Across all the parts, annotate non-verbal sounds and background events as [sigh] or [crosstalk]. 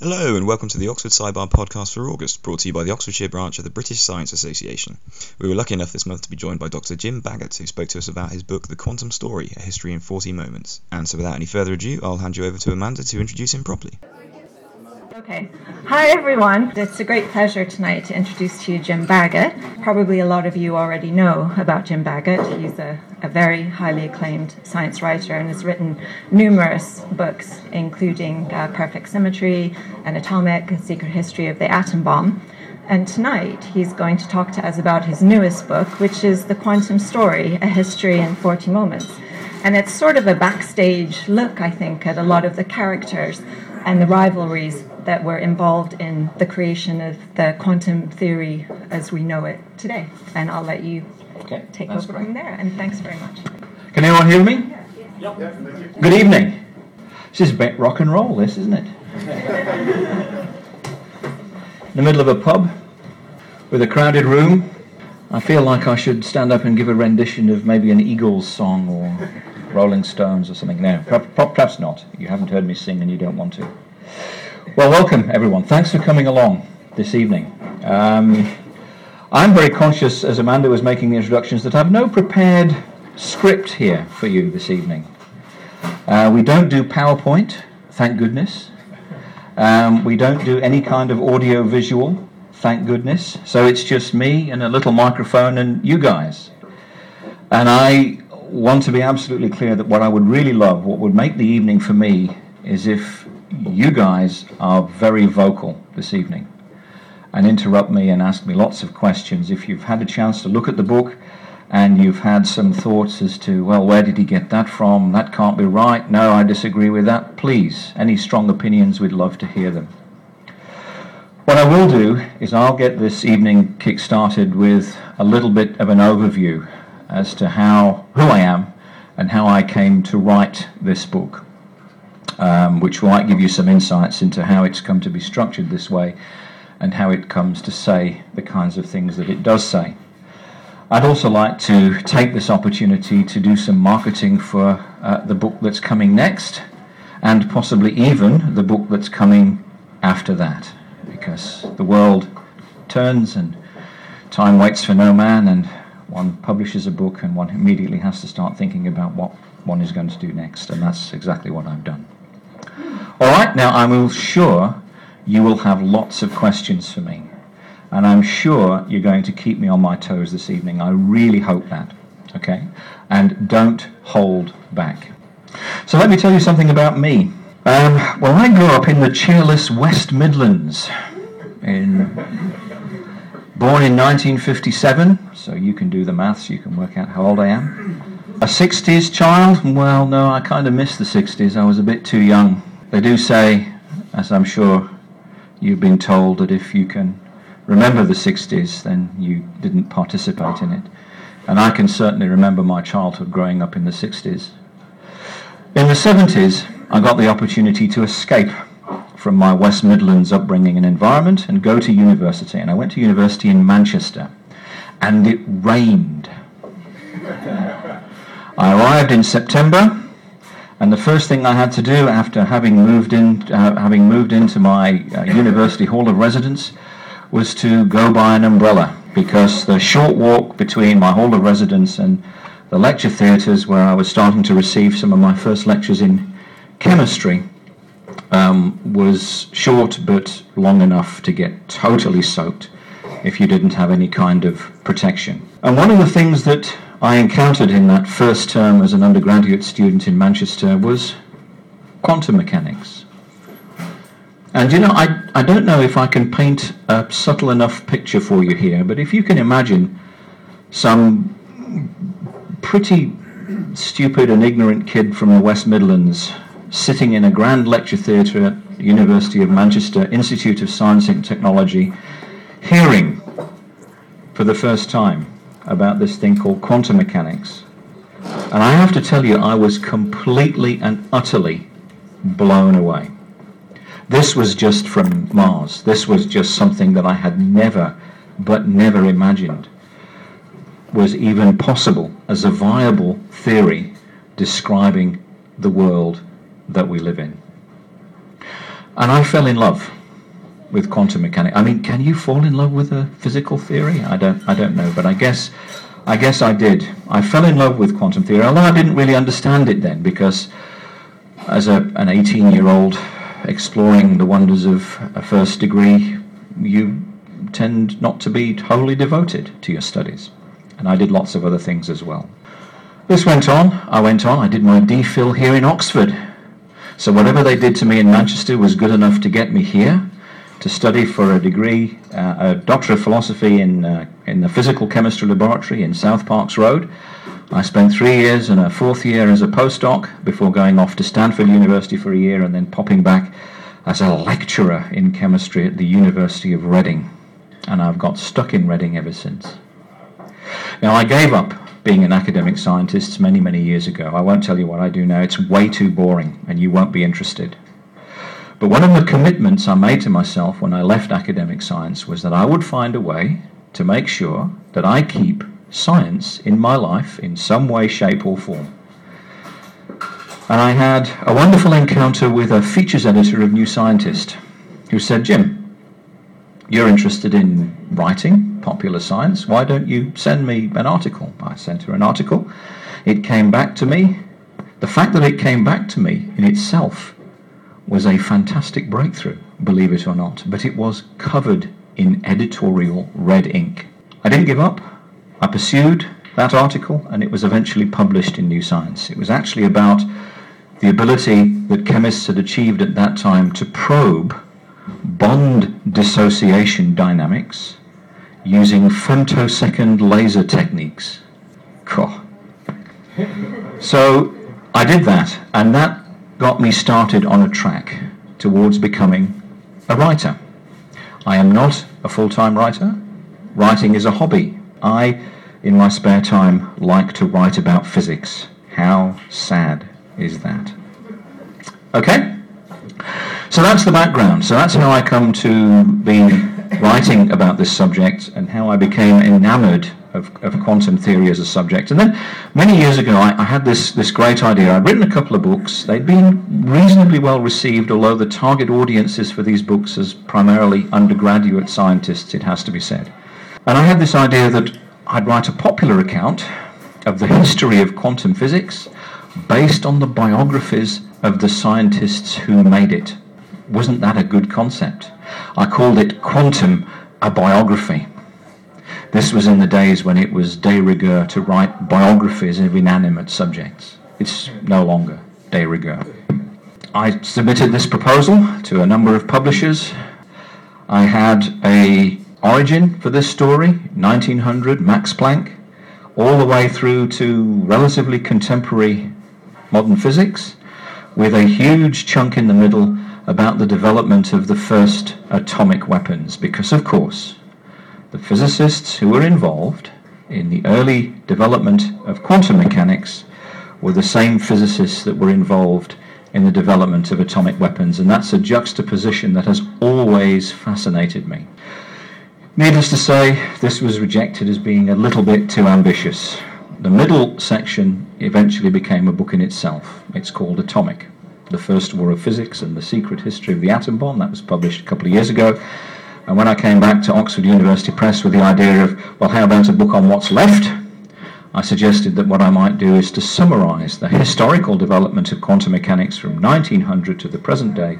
Hello, and welcome to the Oxford SciBar podcast for August, brought to you by the Oxfordshire branch of the British Science Association. We were lucky enough this month to be joined by Dr. Jim Baggott, who spoke to us about his book, The Quantum Story A History in 40 Moments. And so, without any further ado, I'll hand you over to Amanda to introduce him properly. Okay. Hi, everyone. It's a great pleasure tonight to introduce to you Jim Baggott. Probably a lot of you already know about Jim Baggott. He's a, a very highly acclaimed science writer and has written numerous books, including uh, Perfect Symmetry, Anatomic, A Secret History of the Atom Bomb. And tonight he's going to talk to us about his newest book, which is The Quantum Story A History in 40 Moments. And it's sort of a backstage look, I think, at a lot of the characters and the rivalries that were involved in the creation of the quantum theory as we know it today. And I'll let you Okay, take that's over great. from there. And thanks very much. Can anyone hear me? Good evening. This is a bit rock and roll, this, isn't it? [laughs] In the middle of a pub with a crowded room. I feel like I should stand up and give a rendition of maybe an Eagles song or Rolling Stones or something. No, per- per- perhaps not. You haven't heard me sing and you don't want to. Well, welcome everyone. Thanks for coming along this evening. Um, I'm very conscious, as Amanda was making the introductions, that I've no prepared script here for you this evening. Uh, we don't do PowerPoint, thank goodness. Um, we don't do any kind of audio visual, thank goodness. So it's just me and a little microphone and you guys. And I want to be absolutely clear that what I would really love, what would make the evening for me, is if you guys are very vocal this evening and interrupt me and ask me lots of questions. If you've had a chance to look at the book and you've had some thoughts as to, well, where did he get that from? That can't be right. No, I disagree with that. Please, any strong opinions, we'd love to hear them. What I will do is I'll get this evening kick-started with a little bit of an overview as to how who I am and how I came to write this book, um, which might give you some insights into how it's come to be structured this way and how it comes to say the kinds of things that it does say. I'd also like to take this opportunity to do some marketing for uh, the book that's coming next and possibly even the book that's coming after that because the world turns and time waits for no man and one publishes a book and one immediately has to start thinking about what one is going to do next and that's exactly what I've done. All right, now I'm sure you will have lots of questions for me. And I'm sure you're going to keep me on my toes this evening. I really hope that. Okay? And don't hold back. So let me tell you something about me. Um, well, I grew up in the cheerless West Midlands. In, born in 1957, so you can do the maths, you can work out how old I am. A 60s child? Well, no, I kind of missed the 60s. I was a bit too young. They do say, as I'm sure you've been told that if you can remember the 60s, then you didn't participate in it. And I can certainly remember my childhood growing up in the 60s. In the 70s, I got the opportunity to escape from my West Midlands upbringing and environment and go to university. And I went to university in Manchester, and it rained. [laughs] I arrived in September, and the first thing I had to do after having moved in, uh, having moved into my uh, university hall of residence, was to go buy an umbrella because the short walk between my hall of residence and the lecture theatres, where I was starting to receive some of my first lectures in chemistry, um, was short but long enough to get totally soaked if you didn't have any kind of protection. And one of the things that I encountered in that first term as an undergraduate student in Manchester was quantum mechanics. And you know, I, I don't know if I can paint a subtle enough picture for you here, but if you can imagine some pretty stupid and ignorant kid from the West Midlands sitting in a grand lecture theatre at University of Manchester Institute of Science and Technology, hearing for the first time about this thing called quantum mechanics. And I have to tell you, I was completely and utterly blown away. This was just from Mars. This was just something that I had never, but never imagined was even possible as a viable theory describing the world that we live in. And I fell in love with quantum mechanics. I mean, can you fall in love with a physical theory? I don't, I don't know, but I guess, I guess I did. I fell in love with quantum theory, although I didn't really understand it then, because as a, an 18-year-old exploring the wonders of a first degree, you tend not to be wholly devoted to your studies. And I did lots of other things as well. This went on, I went on, I did my DPhil here in Oxford. So whatever they did to me in Manchester was good enough to get me here to study for a degree, uh, a Doctor of Philosophy in, uh, in the Physical Chemistry Laboratory in South Parks Road. I spent three years and a fourth year as a postdoc before going off to Stanford University for a year and then popping back as a lecturer in chemistry at the University of Reading. And I've got stuck in Reading ever since. Now, I gave up being an academic scientist many, many years ago. I won't tell you what I do now. It's way too boring, and you won't be interested. But one of the commitments I made to myself when I left academic science was that I would find a way to make sure that I keep science in my life in some way, shape, or form. And I had a wonderful encounter with a features editor of New Scientist who said, Jim, you're interested in writing popular science. Why don't you send me an article? I sent her an article. It came back to me. The fact that it came back to me in itself was a fantastic breakthrough, believe it or not. But it was covered in editorial red ink. I didn't give up. I pursued that article and it was eventually published in New Scientist. It was actually about the ability that chemists had achieved at that time to probe bond dissociation dynamics using femtosecond laser techniques. So I did that, and that got me started on a track towards becoming a writer. I am not a full time writer. Writing is a hobby. I, in my spare time, like to write about physics. How sad is that? Okay? So that's the background. So that's how I come to be writing about this subject and how I became enamored of, of quantum theory as a subject. And then many years ago, I, I, had this, this great idea. I'd written a couple of books. They'd been reasonably well received, although the target audiences for these books is primarily undergraduate scientists, it has to be said. And I had this idea that I'd write a popular account of the history of quantum physics based on the biographies of the scientists who made it. Wasn't that a good concept? I called it Quantum, a biography. This was in the days when it was de rigueur to write biographies of inanimate subjects. It's no longer de rigueur. I submitted this proposal to a number of publishers. I had a origin for this story, 1900, Max Planck, all the way through to relatively contemporary modern physics, with a huge chunk in the middle about the development of the first atomic weapons. Because, of course, the physicists who were involved in the early development of quantum mechanics were the same physicists that were involved in the development of atomic weapons, and that's a juxtaposition that has always fascinated me. Needless to say, this was rejected as being a little bit too ambitious. The middle section eventually became a book in itself. It's called Atomic The First War of Physics and the Secret History of the Atom Bomb. That was published a couple of years ago. And when I came back to Oxford University Press with the idea of, well, how about a book on what's left? I suggested that what I might do is to summarize the historical development of quantum mechanics from 1900 to the present day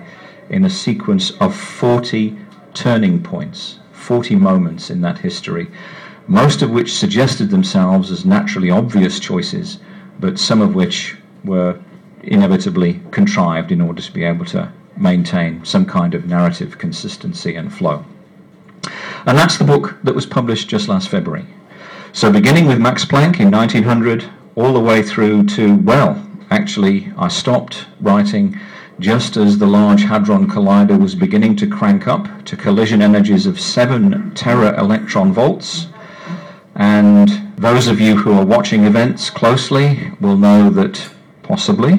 in a sequence of 40 turning points, 40 moments in that history most of which suggested themselves as naturally obvious choices, but some of which were inevitably contrived in order to be able to maintain some kind of narrative consistency and flow. And that's the book that was published just last February. So, beginning with Max Planck in 1900, all the way through to, well, actually, I stopped writing just as the Large Hadron Collider was beginning to crank up to collision energies of 7 tera electron volts and those of you who are watching events closely will know that possibly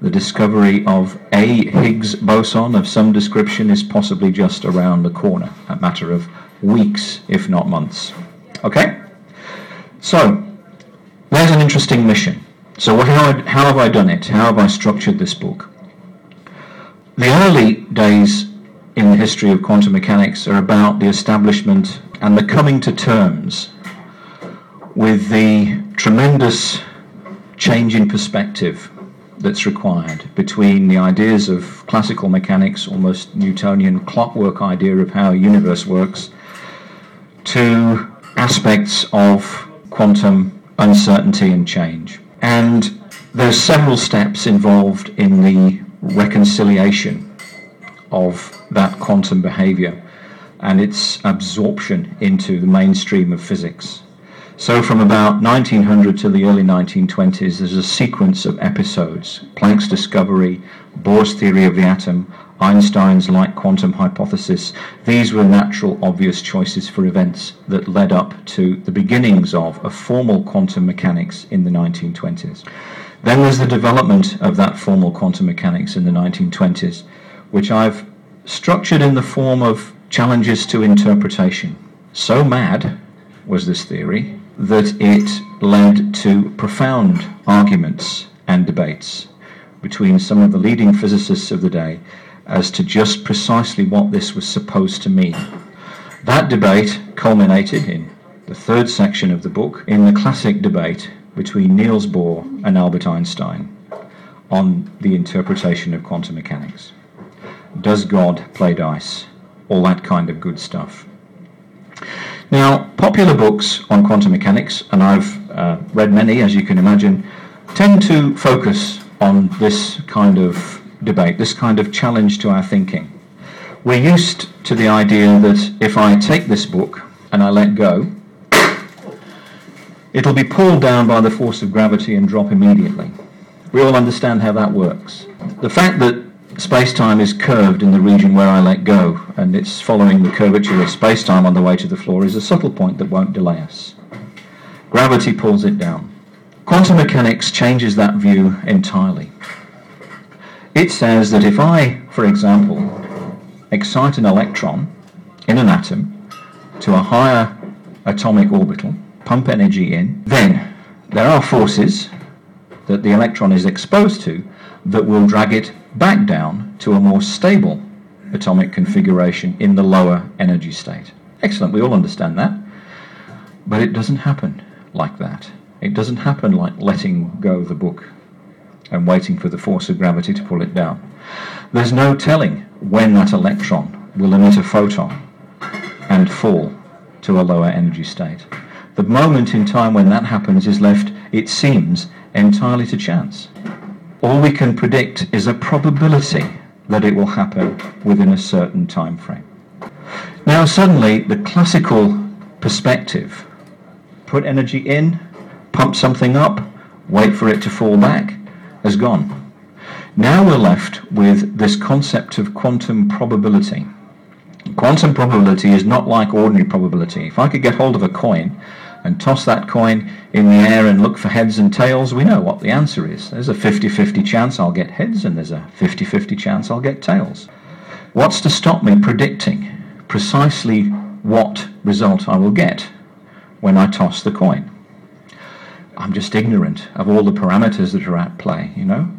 the discovery of a Higgs boson of some description is possibly just around the corner, a matter of weeks, if not months. Okay? So, there's an interesting mission. So, how, how have I done it? How have I structured this book? The early days in the history of quantum mechanics are about the establishment and the coming to terms with the tremendous change in perspective that's required between the ideas of classical mechanics, almost Newtonian clockwork idea of how a universe works, to aspects of quantum uncertainty and change. And there's several steps involved in the reconciliation of that quantum behavior and its absorption into the mainstream of physics. So, from about 1900 to the early 1920s, there's a sequence of episodes Planck's discovery, Bohr's theory of the atom, Einstein's light quantum hypothesis. These were natural, obvious choices for events that led up to the beginnings of a formal quantum mechanics in the 1920s. Then there's the development of that formal quantum mechanics in the 1920s, which I've structured in the form of challenges to interpretation. So mad was this theory that it led to profound arguments and debates between some of the leading physicists of the day as to just precisely what this was supposed to mean. That debate culminated in the third section of the book in the classic debate between Niels Bohr and Albert Einstein on the interpretation of quantum mechanics. Does God play dice? All that kind of good stuff. Now, popular books on quantum mechanics, and I've uh, read many, as you can imagine, tend to focus on this kind of debate, this kind of challenge to our thinking. We're used to the idea that if I take this book and I let go, it'll be pulled down by the force of gravity and drop immediately. We all understand how that works. The fact that space-time is curved in the region where I let go, and it's following the curvature of space-time on the way to the floor, is a subtle point that won't delay us. Gravity pulls it down. Quantum mechanics changes that view entirely. It says that if I, for example, excite an electron in an atom to a higher atomic orbital, pump energy in, then there are forces that the electron is exposed to that will drag it back down to a more stable atomic configuration in the lower energy state. Excellent, we all understand that. But it doesn't happen like that. It doesn't happen like letting go the book and waiting for the force of gravity to pull it down. There's no telling when that electron will emit a photon and fall to a lower energy state. The moment in time when that happens is left, it seems, entirely to chance. All we can predict is a probability that it will happen within a certain time frame. Now suddenly the classical perspective, put energy in, pump something up, wait for it to fall back, has gone. Now we're left with this concept of quantum probability. Quantum probability is not like ordinary probability. If I could get hold of a coin and toss that coin in the air and look for heads and tails, we know what the answer is. There's a 50-50 chance I'll get heads and there's a 50-50 chance I'll get tails. What's to stop me predicting precisely what result I will get when I toss the coin? I'm just ignorant of all the parameters that are at play, you know?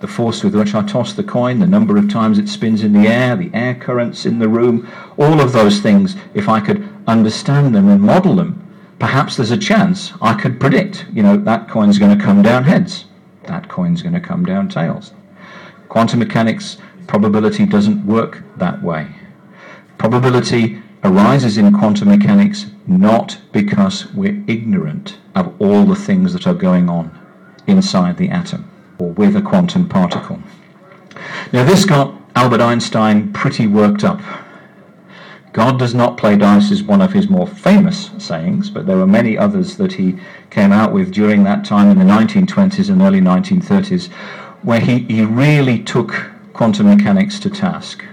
The force with which I toss the coin, the number of times it spins in the air, the air currents in the room, all of those things, if I could understand them and model them, perhaps there's a chance I could predict, you know, that coin's going to come down heads, that coin's going to come down tails. Quantum mechanics probability doesn't work that way. Probability arises in quantum mechanics not because we're ignorant of all the things that are going on inside the atom or with a quantum particle. Now this got Albert Einstein pretty worked up God does not play dice is one of his more famous sayings, but there were many others that he came out with during that time in the 1920s and early 1930s, where he, he really took quantum mechanics to task.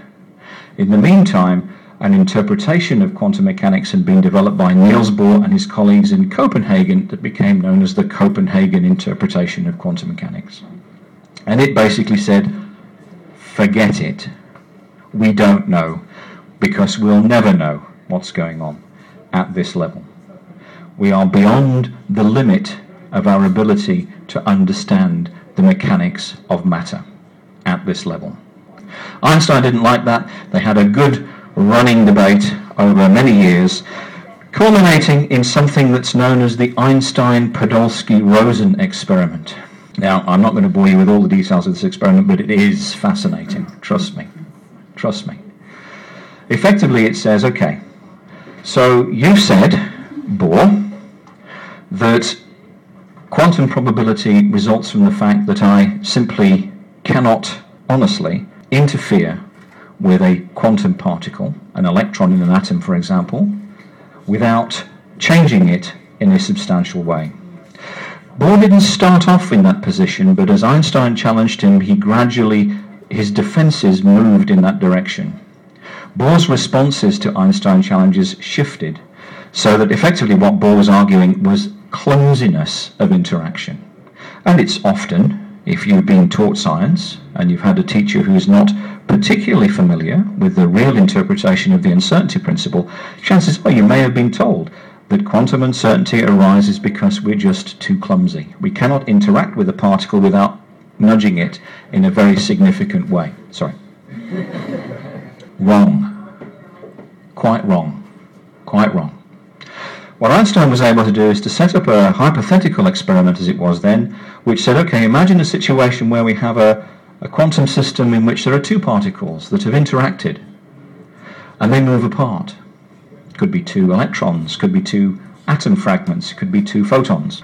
In the meantime, an interpretation of quantum mechanics had been developed by Niels Bohr and his colleagues in Copenhagen that became known as the Copenhagen interpretation of quantum mechanics. And it basically said, forget it. We don't know because we'll never know what's going on at this level. We are beyond the limit of our ability to understand the mechanics of matter at this level. Einstein didn't like that. They had a good running debate over many years, culminating in something that's known as the Einstein-Podolsky-Rosen experiment. Now, I'm not going to bore you with all the details of this experiment, but it is fascinating. Trust me. Trust me. Effectively, it says, okay, so you said, Bohr, that quantum probability results from the fact that I simply cannot honestly interfere with a quantum particle, an electron in an atom, for example, without changing it in a substantial way. Bohr didn't start off in that position, but as Einstein challenged him, he gradually, his defenses moved in that direction. Bohr's responses to Einstein challenges shifted, so that effectively what Bohr was arguing was clumsiness of interaction. And it's often, if you've been taught science and you've had a teacher who's not particularly familiar with the real interpretation of the uncertainty principle, chances are you may have been told that quantum uncertainty arises because we're just too clumsy. We cannot interact with a particle without nudging it in a very significant way. Sorry. [laughs] wrong. Quite wrong. Quite wrong. What Einstein was able to do is to set up a hypothetical experiment, as it was then, which said, okay, imagine a situation where we have a, a quantum system in which there are two particles that have interacted and they move apart. Could be two electrons, could be two atom fragments, could be two photons.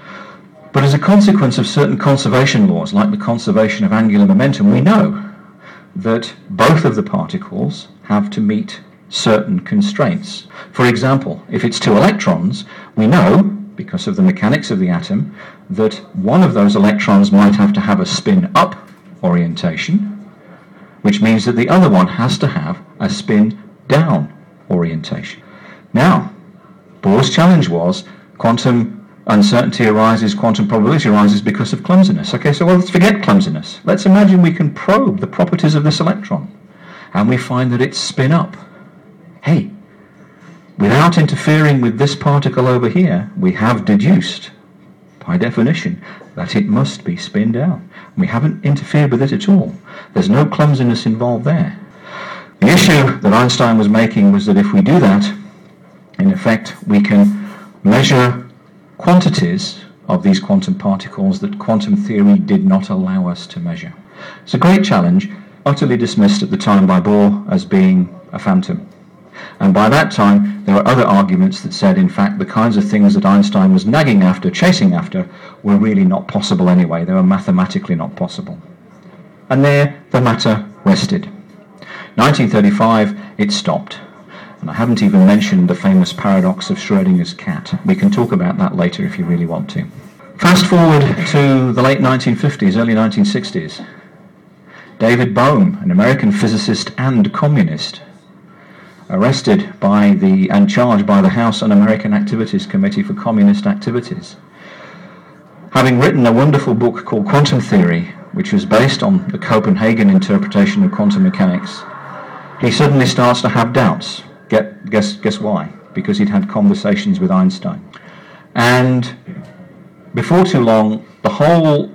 But as a consequence of certain conservation laws, like the conservation of angular momentum, we know that both of the particles have to meet certain constraints. For example, if it's two electrons, we know, because of the mechanics of the atom, that one of those electrons might have to have a spin up orientation, which means that the other one has to have a spin down orientation. Now, Bohr's challenge was quantum uncertainty arises, quantum probability arises because of clumsiness. Okay, so well, let's forget clumsiness. Let's imagine we can probe the properties of this electron, and we find that it's spin up hey, without interfering with this particle over here, we have deduced, by definition, that it must be spin down. We haven't interfered with it at all. There's no clumsiness involved there. The issue that Einstein was making was that if we do that, in effect, we can measure quantities of these quantum particles that quantum theory did not allow us to measure. It's a great challenge, utterly dismissed at the time by Bohr as being a phantom. And by that time, there were other arguments that said, in fact, the kinds of things that Einstein was nagging after, chasing after, were really not possible anyway. They were mathematically not possible. And there the matter rested. 1935, it stopped. And I haven't even mentioned the famous paradox of Schrodinger's cat. We can talk about that later if you really want to. Fast forward to the late 1950s, early 1960s. David Bohm, an American physicist and communist, arrested by the and charged by the House Un-American Activities Committee for Communist Activities. Having written a wonderful book called Quantum Theory, which was based on the Copenhagen interpretation of quantum mechanics, he suddenly starts to have doubts. Get, guess, guess why? Because he'd had conversations with Einstein. And before too long, the whole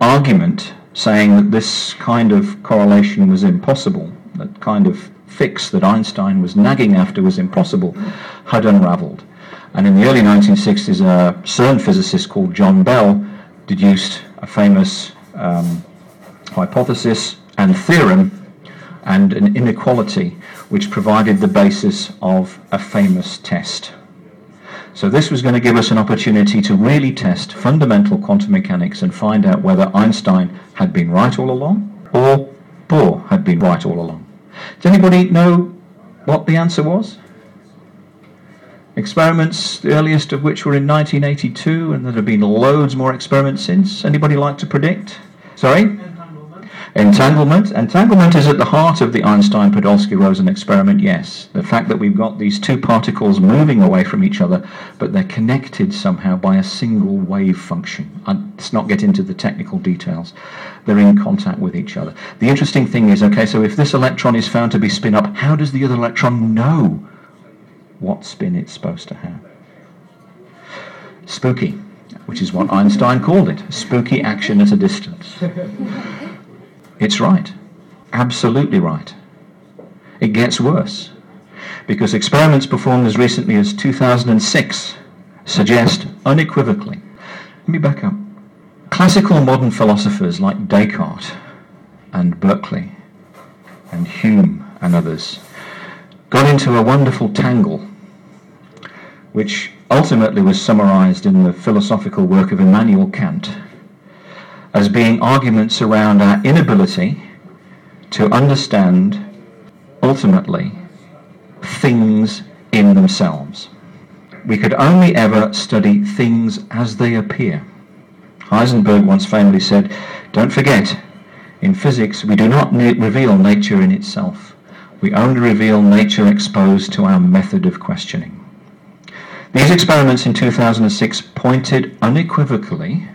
argument saying that this kind of correlation was impossible, that kind of fix that Einstein was nagging after was impossible had unraveled. And in the early 1960s, a CERN physicist called John Bell deduced a famous um, hypothesis and theorem and an inequality which provided the basis of a famous test. So this was going to give us an opportunity to really test fundamental quantum mechanics and find out whether Einstein had been right all along or Bohr had been right all along. Does anybody know what the answer was? Experiments, the earliest of which were in 1982, and there have been loads more experiments since. Anybody like to predict? Sorry? Entanglement. Entanglement is at the heart of the Einstein-Podolsky-Rosen experiment, yes. The fact that we've got these two particles moving away from each other, but they're connected somehow by a single wave function. Let's not get into the technical details. They're in contact with each other. The interesting thing is, okay, so if this electron is found to be spin up, how does the other electron know what spin it's supposed to have? Spooky, which is what Einstein called it. Spooky action at a distance. [laughs] It's right. absolutely right. It gets worse because experiments performed as recently as 2006 suggest unequivocally. Let me back up. Classical modern philosophers like Descartes and Berkeley and Hume and others got into a wonderful tangle which ultimately was summarized in the philosophical work of Immanuel Kant as being arguments around our inability to understand ultimately things in themselves. We could only ever study things as they appear. Heisenberg once famously said, Don't forget, in physics we do not reveal nature in itself. We only reveal nature exposed to our method of questioning. These experiments in 2006 pointed unequivocally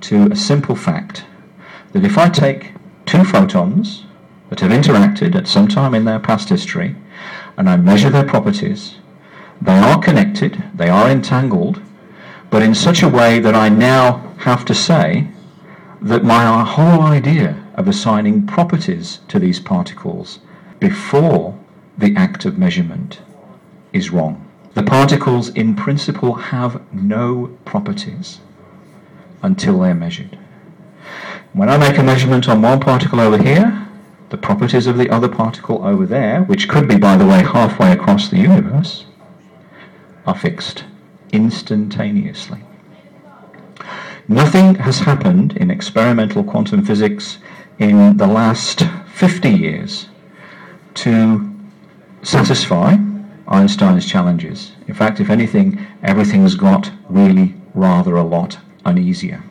to a simple fact that if I take two photons that have interacted at some time in their past history and I measure their properties, they are connected, they are entangled, but in such a way that I now have to say that my whole idea of assigning properties to these particles before the act of measurement is wrong. The particles in principle have no properties until they're measured. When I make a measurement on one particle over here, the properties of the other particle over there, which could be, by the way, halfway across the universe, are fixed instantaneously. Nothing has happened in experimental quantum physics in the last 50 years to satisfy Einstein's challenges. In fact, if anything, everything's got really rather a lot uneasier.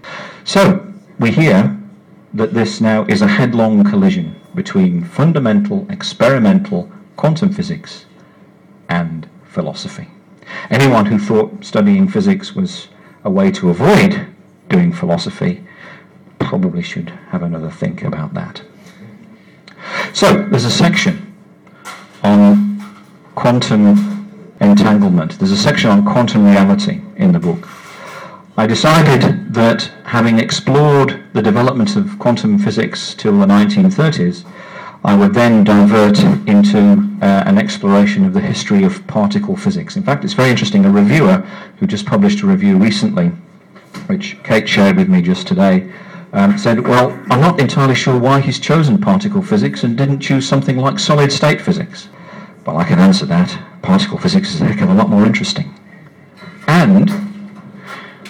So, we hear that this now is a headlong collision between fundamental experimental quantum physics and philosophy. Anyone who thought studying physics was a way to avoid doing philosophy probably should have another think about that. So, there's a section on quantum entanglement. There's a section on quantum reality in the book. I decided that having explored the development of quantum physics till the 1930s, I would then divert into uh, an exploration of the history of particle physics. In fact, it's very interesting. A reviewer who just published a review recently, which Kate shared with me just today, um, said, Well, I'm not entirely sure why he's chosen particle physics and didn't choose something like solid state physics. Well, I can answer that. Particle physics is a heck of a lot more interesting. And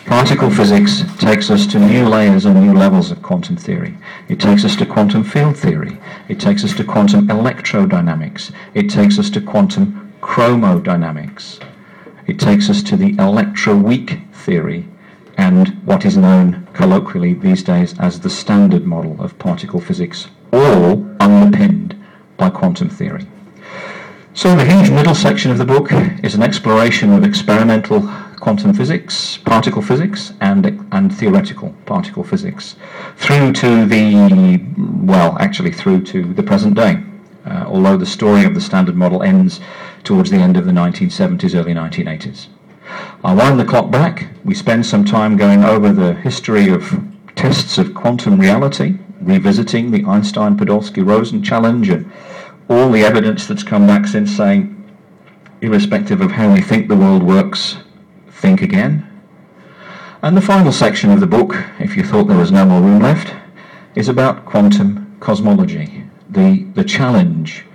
Particle physics takes us to new layers and new levels of quantum theory. It takes us to quantum field theory. It takes us to quantum electrodynamics. It takes us to quantum chromodynamics. It takes us to the electroweak theory and what is known colloquially these days as the standard model of particle physics, all underpinned by quantum theory. So the huge middle section of the book is an exploration of experimental quantum physics, particle physics, and, and theoretical particle physics, through to the, well, actually through to the present day. Uh, although the story of the standard model ends towards the end of the 1970s, early 1980s. I wind the clock back. We spend some time going over the history of tests of quantum reality, revisiting the Einstein-Podolsky-Rosen challenge and all the evidence that's come back since saying, irrespective of how we think the world works, think again. And the final section of the book, if you thought there was no more room left, is about quantum cosmology, the, the challenge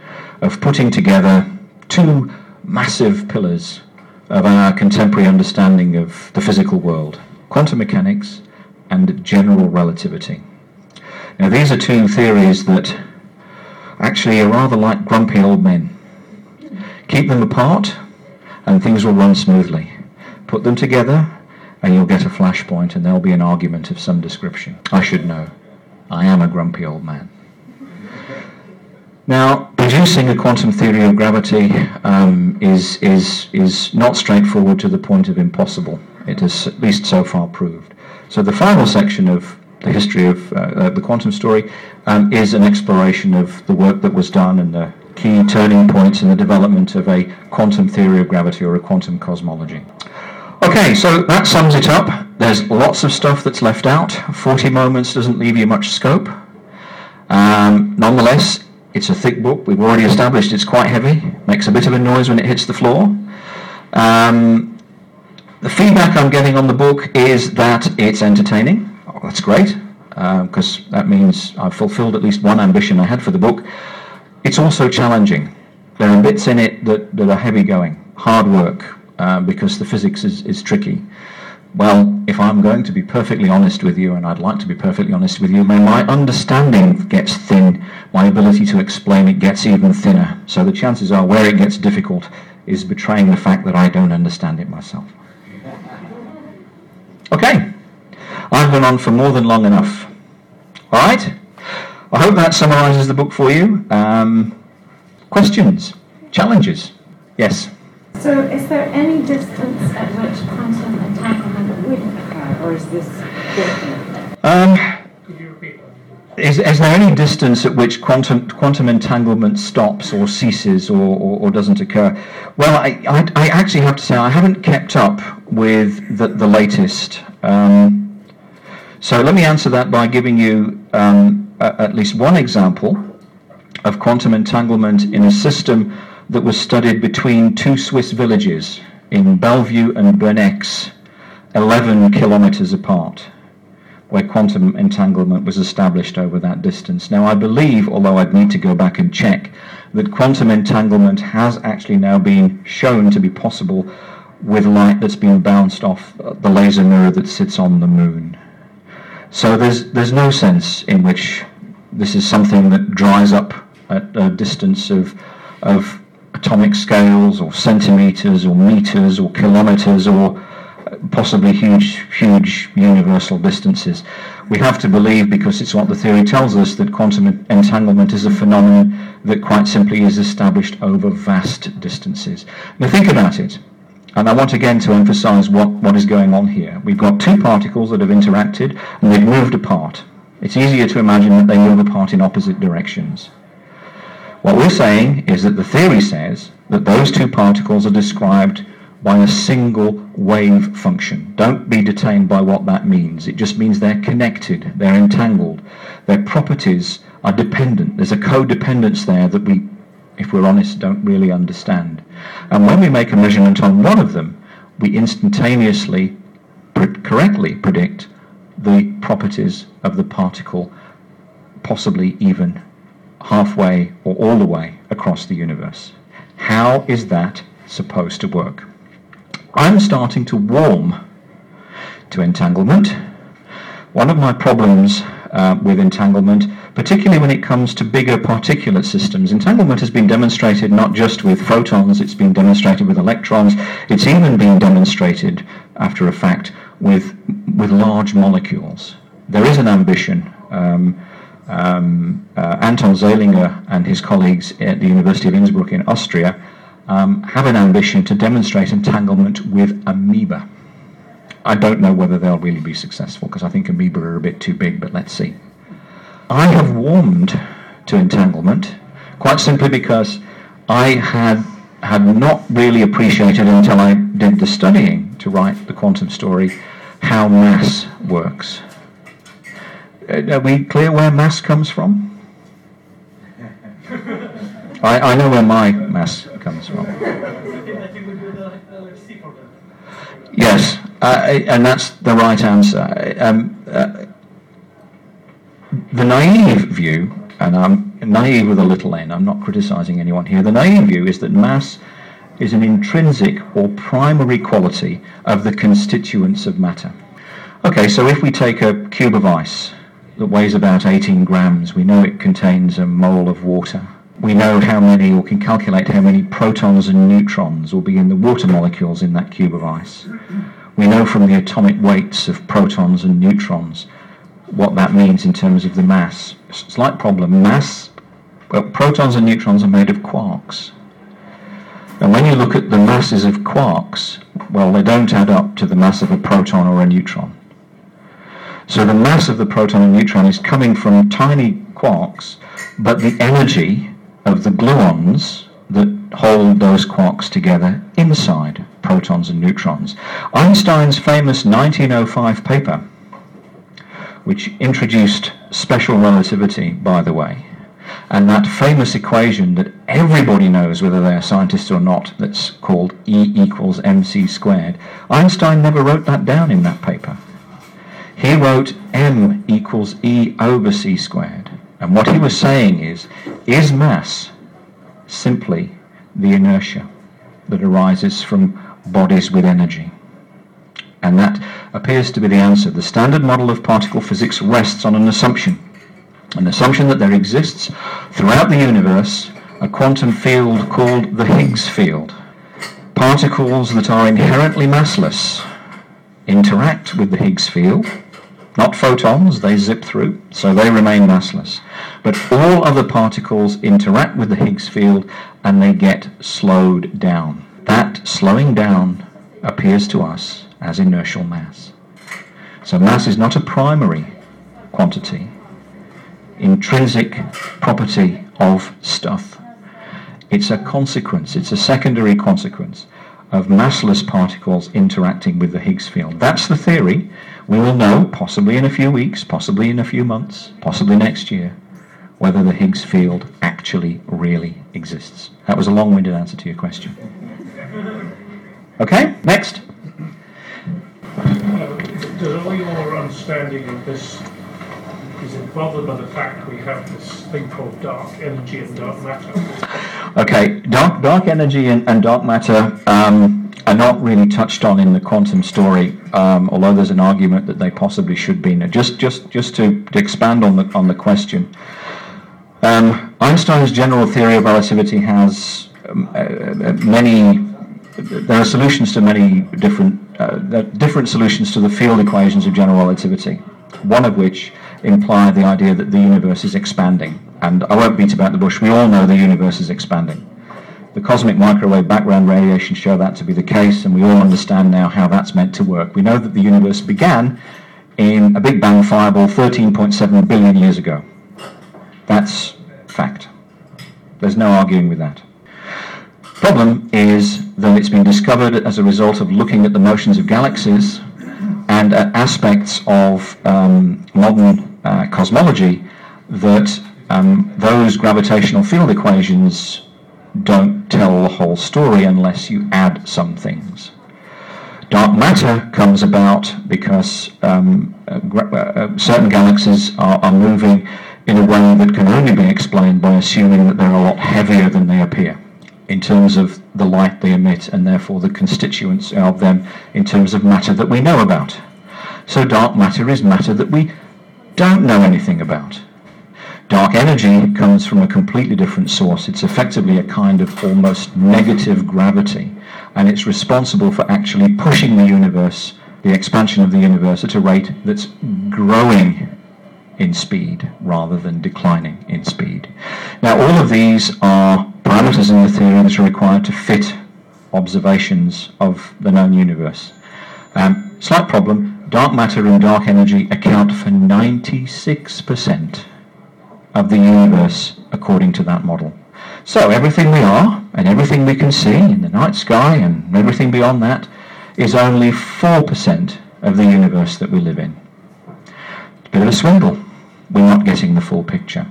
of putting together two massive pillars of our contemporary understanding of the physical world, quantum mechanics and general relativity. Now these are two theories that actually are rather like grumpy old men. Keep them apart and things will run smoothly. Put them together and you'll get a flashpoint and there'll be an argument of some description. I should know. I am a grumpy old man. Now, producing a quantum theory of gravity um, is, is, is not straightforward to the point of impossible. It is at least so far proved. So the final section of the history of uh, uh, the quantum story um, is an exploration of the work that was done and the key turning points in the development of a quantum theory of gravity or a quantum cosmology. Okay, so that sums it up. There's lots of stuff that's left out. 40 moments doesn't leave you much scope. Um, nonetheless, It's a thick book. We've already established it's quite heavy. Makes a bit of a noise when it hits the floor. Um, the feedback I'm getting on the book is that it's entertaining. That's great, because uh, that means I've fulfilled at least one ambition I had for the book. It's also challenging. There are bits in it that, that are heavy going, hard work, uh, because the physics is, is tricky. Well, if I'm going to be perfectly honest with you, and I'd like to be perfectly honest with you, my understanding gets thin, my ability to explain it gets even thinner. So the chances are where it gets difficult is betraying the fact that I don't understand it myself. [laughs] Okay, I've been on for more than long enough. All right? I hope that summarizes the book for you. Um, questions? Challenges? Yes? So, is there any distance at which quantum entanglement would occur, or is this definite? Um, could you repeat? is, is there any distance at which quantum, quantum entanglement stops or ceases or, or, or doesn't occur? Well, I, I, I, actually have to say I haven't kept up with the, the latest. Um, so let me answer that by giving you um, a, at least one example of quantum entanglement in a system that was studied between two Swiss villages in Bellevue and Bernex, 11 kilometers apart, where quantum entanglement was established over that distance. Now, I believe, although I'd need to go back and check, that quantum entanglement has actually now been shown to be possible with light that's been bounced off the laser mirror that sits on the moon. So there's, there's no sense in which this is something that dries up at a distance of, of atomic scales or centimeters or meters or kilometers or possibly huge, huge universal distances. We have to believe, because it's what the theory tells us, that quantum entanglement is a phenomenon that quite simply is established over vast distances. Now think about it. And I want again to emphasize what, what is going on here. We've got two particles that have interacted and they've moved apart. It's easier to imagine that they move apart in opposite directions. What we're saying is that the theory says that those two particles are described by a single wave function. Don't be detained by what that means. It just means they're connected, they're entangled, their properties are dependent. There's a codependence there that we, if we're honest, don't really understand. And when we make a measurement on one of them, we instantaneously, pre- correctly predict the properties of the particle, possibly even halfway or all the way across the universe. How is that supposed to work? I'm starting to warm to entanglement. One of my problems uh, with entanglement, particularly when it comes to bigger particulate systems, entanglement has been demonstrated not just with photons, it's been demonstrated with electrons, it's even been demonstrated, after a fact, with, with large molecules. There is an ambition. Um, um, uh, Anton Zeilinger and his colleagues at the University of Innsbruck in Austria um, have an ambition to demonstrate entanglement with amoeba. I don't know whether they'll really be successful because I think amoeba are a bit too big, but let's see. I have warmed to entanglement quite simply because I had had not really appreciated until I did the studying to write the quantum story how mass works. Uh, are we clear where mass comes from? [laughs] I, I know where my mass comes from. [laughs] Yes, uh, and that's the right answer. Um, uh, the naive view, and I'm naive with a little n, I'm not criticizing anyone here, the naive view is that mass is an intrinsic or primary quality of the constituents of matter. Okay, so if we take a cube of ice, that weighs about 18 grams. We know it contains a mole of water. We know how many, or can calculate how many protons and neutrons will be in the water molecules in that cube of ice. We know from the atomic weights of protons and neutrons what that means in terms of the mass. Slight problem. Mass, well, protons and neutrons are made of quarks. And when you look at the masses of quarks, well, they don't add up to the mass of a proton or a neutron. So the mass of the proton and neutron is coming from tiny quarks, but the energy of the gluons that hold those quarks together inside protons and neutrons. Einstein's famous 1905 paper, which introduced special relativity, by the way, And that famous equation that everybody knows, whether they're scientists or not, that's called E equals mc squared, Einstein never wrote that down in that paper. He wrote m equals E over c squared. And what he was saying is, is mass simply the inertia that arises from bodies with energy? And that appears to be the answer. The standard model of particle physics rests on an assumption. An assumption that there exists throughout the universe a quantum field called the Higgs field. Particles that are inherently massless interact with the Higgs field, not photons, they zip through, so they remain massless. But all other particles interact with the Higgs field and they get slowed down. That slowing down appears to us as inertial mass. So mass is not a primary quantity, intrinsic property of stuff. It's a consequence, it's a secondary consequence of massless particles interacting with the Higgs field. That's the theory. We will know, possibly in a few weeks, possibly in a few months, possibly next year, whether the Higgs field actually really exists. That was a long-winded answer to your question. Okay, next. Does all your understanding of this is it bothered by the fact we have this thing called dark energy and dark matter? Okay, dark, dark energy and, and dark matter um, are not really touched on in the quantum story, um, although there's an argument that they possibly should be. Now, just, just, just to, to expand on the, on the question, um, Einstein's general theory of relativity has um, uh, uh, many. There are solutions to many different uh, different solutions to the field equations of general relativity. One of which imply the idea that the universe is expanding. And I won't beat about the bush. We all know the universe is expanding. The cosmic microwave background radiation show that to be the case, and we all understand now how that's meant to work. We know that the universe began in a Big Bang fireball 13.7 billion years ago. That's fact. There's no arguing with that. The problem is that it's been discovered as a result of looking at the motions of galaxies and at aspects of um, modern uh, cosmology that um, those gravitational field equations don't tell the whole story unless you add some things. Dark matter comes about because um, uh, uh, certain galaxies are, are moving in a way that can only be explained by assuming that they're a lot heavier than they appear in terms of the light they emit and therefore the constituents of them in terms of matter that we know about. So dark matter is matter that we don't know anything about. Dark energy comes from a completely different source. It's effectively a kind of almost negative gravity, and it's responsible for actually pushing the universe, the expansion of the universe, at a rate that's growing in speed rather than declining in speed. Now, all of these are parameters in the theory that are required to fit observations of the known universe. Um, slight problem dark matter and dark energy account for 96% of the universe according to that model. So everything we are and everything we can see in the night sky and everything beyond that is only 4% of the universe that we live in. It's a bit of a swindle. We're not getting the full picture.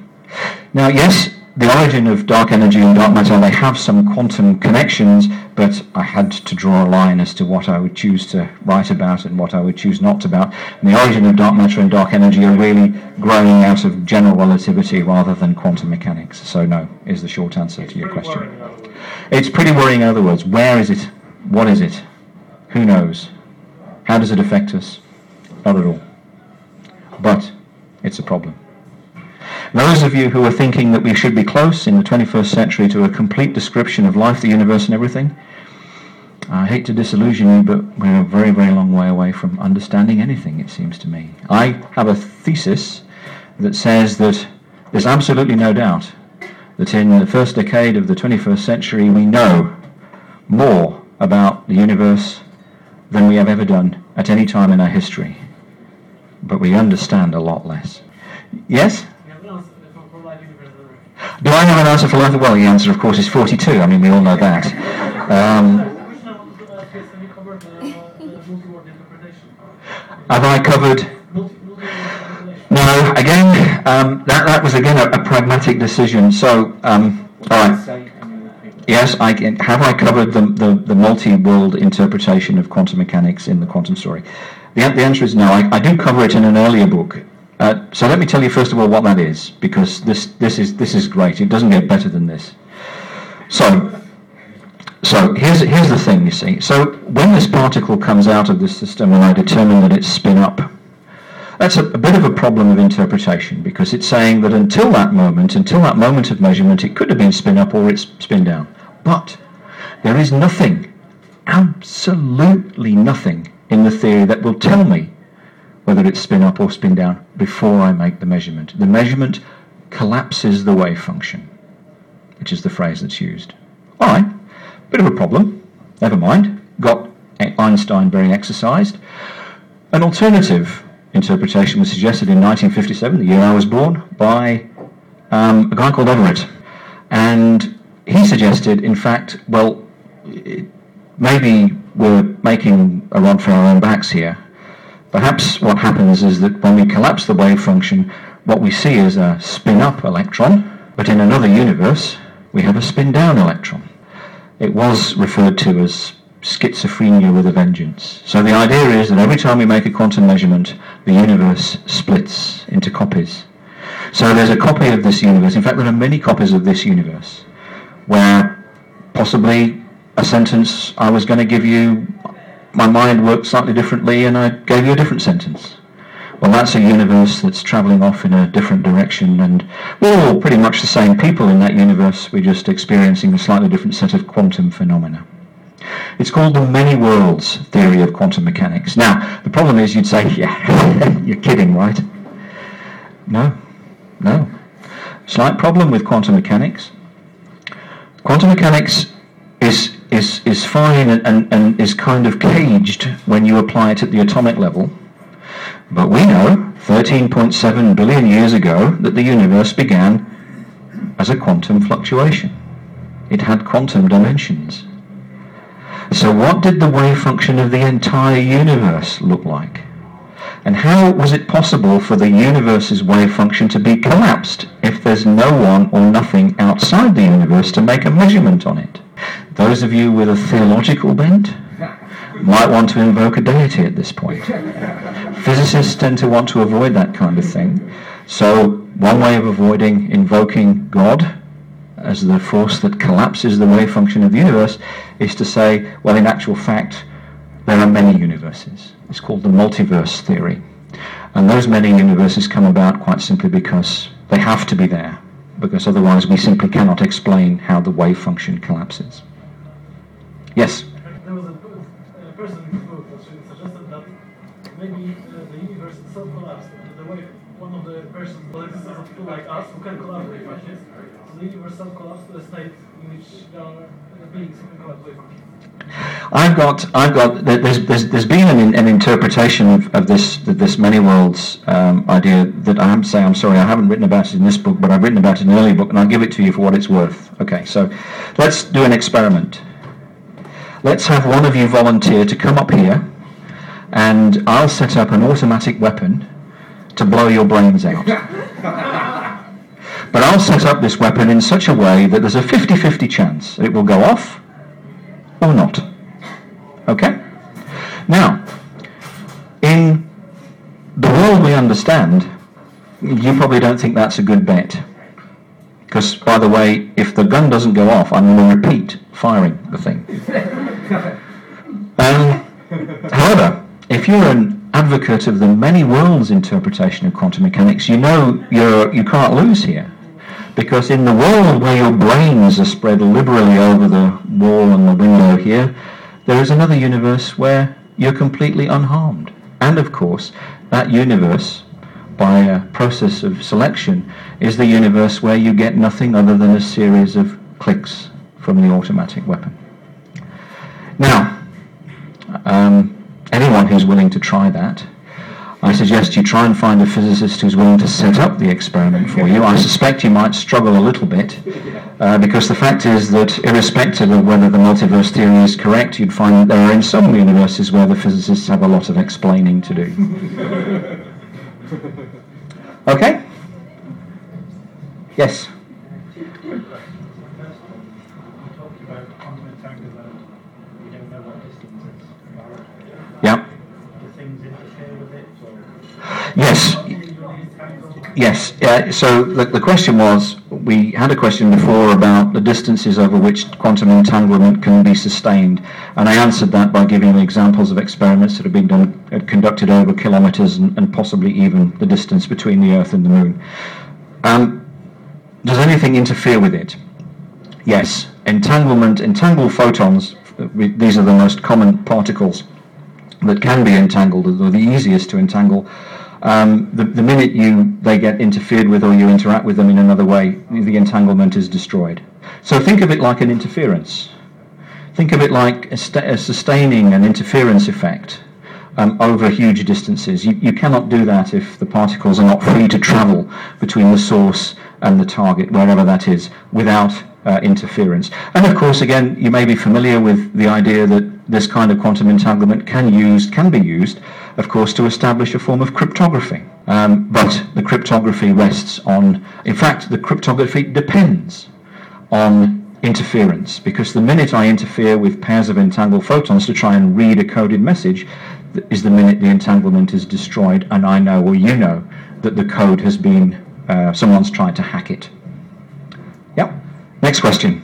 Now, yes, the origin of dark energy and dark matter, they have some quantum connections, but I had to draw a line as to what I would choose to write about and what I would choose not to about. And the origin of dark matter and dark energy are really growing out of general relativity rather than quantum mechanics. So no, is the short answer It's to your question. worrying, in other words. It's pretty worrying in other words. Where is it? What is it? Who knows? How does it affect us? Not at all. But it's a problem. Those of you who are thinking that we should be close in the 21st century to a complete description of life, the universe, and everything, I hate to disillusion you, but we're a very, very long way away from understanding anything, it seems to me. I have a thesis that says that there's absolutely no doubt that in the first decade of the 21st century we know more about the universe than we have ever done at any time in our history. But we understand a lot less. Yes? Do I have an answer for life? Well, the answer, of course, is 42. I mean, we all know that. Um, have I covered? No, again, um, that, that was again a, a pragmatic decision. So, um, all right. Yes, I have I covered the, the, the multi-world interpretation of quantum mechanics in the quantum story? The, the answer is no. I, I do cover it in an earlier book. Uh, so let me tell you first of all what that is, because this, this, is, this is great. It doesn't get better than this. So, so here's, here's the thing, you see. So when this particle comes out of the system and I determine that it's spin up, that's a, a, bit of a problem of interpretation because it's saying that until that moment, until that moment of measurement, it could have been spin up or it's spin down. But there is nothing, absolutely nothing in the theory that will tell me whether it's spin up or spin down before I make the measurement. The measurement collapses the wave function, which is the phrase that's used. All right, bit of a problem. Never mind. Got Einstein very exercised. An alternative interpretation was suggested in 1957, the year I was born, by um, a guy called Everett. And he suggested, in fact, well, maybe we're making a rod for our own backs here. Perhaps what happens is that when we collapse the wave function, what we see is a spin-up electron, but in another universe, we have a spin-down electron. It was referred to as schizophrenia with a vengeance. So the idea is that every time we make a quantum measurement, the universe splits into copies. So there's a copy of this universe. In fact, there are many copies of this universe where possibly a sentence I was going to give you, my mind worked slightly differently and I gave you a different sentence. Well, that's a universe that's travelling off in a different direction and we're all pretty much the same people in that universe. We're just experiencing a slightly different set of quantum phenomena. It's called the many worlds theory of quantum mechanics. Now, the problem is you'd say, [laughs] yeah, you're kidding, right? No, no. Slight problem with quantum mechanics. Quantum mechanics is, is, is fine and, and, and is kind of caged when you apply it at the atomic level. But we know 13.7 billion years ago that the universe began as a quantum fluctuation. It had quantum dimensions. So what did the wave function of the entire universe look like? And how was it possible for the universe's wave function to be collapsed if there's no one or nothing outside the universe to make a measurement on it? Those of you with a theological bent might want to invoke a deity at this point. Physicists tend to want to avoid that kind of thing. So one way of avoiding invoking God as the force that collapses the wave function of the universe is to say, well, in actual fact, there are many universes. It's called the multiverse theory. And those many universes come about quite simply because they have to be there, because otherwise we simply cannot explain how the wave function collapses. Yes? There was a, a person in the book that suggested that maybe uh, the universe itself collapsed. The wave, one of the persons, this is people like us who can collaborate, right? So the universe itself collapsed to a state in which there are beings who can collaborate. I've got, I've got. There's, there's, there's been an, an interpretation of, of this, this many worlds um, idea that I am to say, I'm sorry, I haven't written about it in this book, but I've written about it in an earlier book, and I'll give it to you for what it's worth. Okay, so let's do an experiment. Let's have one of you volunteer to come up here, and I'll set up an automatic weapon to blow your brains out. but I'll set up this weapon in such a way that there's a 50-50 chance it will go off or not. Okay? Now, in the world we understand, you probably don't think that's a good bet. Because, by the way, if the gun doesn't go off, I'm going to repeat firing the thing. [laughs] um, however, if you're an advocate of the many worlds interpretation of quantum mechanics, you know you're, you can't lose here. Because in the world where your brains are spread liberally over the wall and the window here, there is another universe where you're completely unharmed. And of course, that universe, by a process of selection, is the universe where you get nothing other than a series of clicks from the automatic weapon. Now, um, anyone who's willing to try that I suggest you try and find a physicist who's willing to set up the experiment for you. I suspect you might struggle a little bit, uh, because the fact is that irrespective of whether the multiverse theory is correct, you'd find that there are in some universes where the physicists have a lot of explaining to do. [laughs] Okay? Yes? You talked about quantum entanglement. We don't know what distance it's. Yeah. Do things interfere with it, or Yes. Yes. So the, the question was, we had a question before about the distances over which quantum entanglement can be sustained, and I answered that by giving examples of experiments that have been done, uh, conducted over kilometres and, and possibly even the distance between the Earth and the Moon. Um, does anything interfere with it? Yes. Entanglement, entangled photons, uh, these are the most common particles that can be entangled, or the easiest to entangle, um, the, the minute you they get interfered with or you interact with them in another way, the entanglement is destroyed. So think of it like an interference. Think of it like a, sta- a sustaining an interference effect um, over huge distances. You, you cannot do that if the particles are not free to travel between the source and the target, wherever that is, without uh, interference. And of course, again, you may be familiar with the idea that this kind of quantum entanglement can used can be used, of course, to establish a form of cryptography. Um, but the cryptography rests on, in fact, the cryptography depends on interference because the minute I interfere with pairs of entangled photons to try and read a coded message is the minute the entanglement is destroyed and I know or you know that the code has been, uh, someone's tried to hack it. Yep. Next question.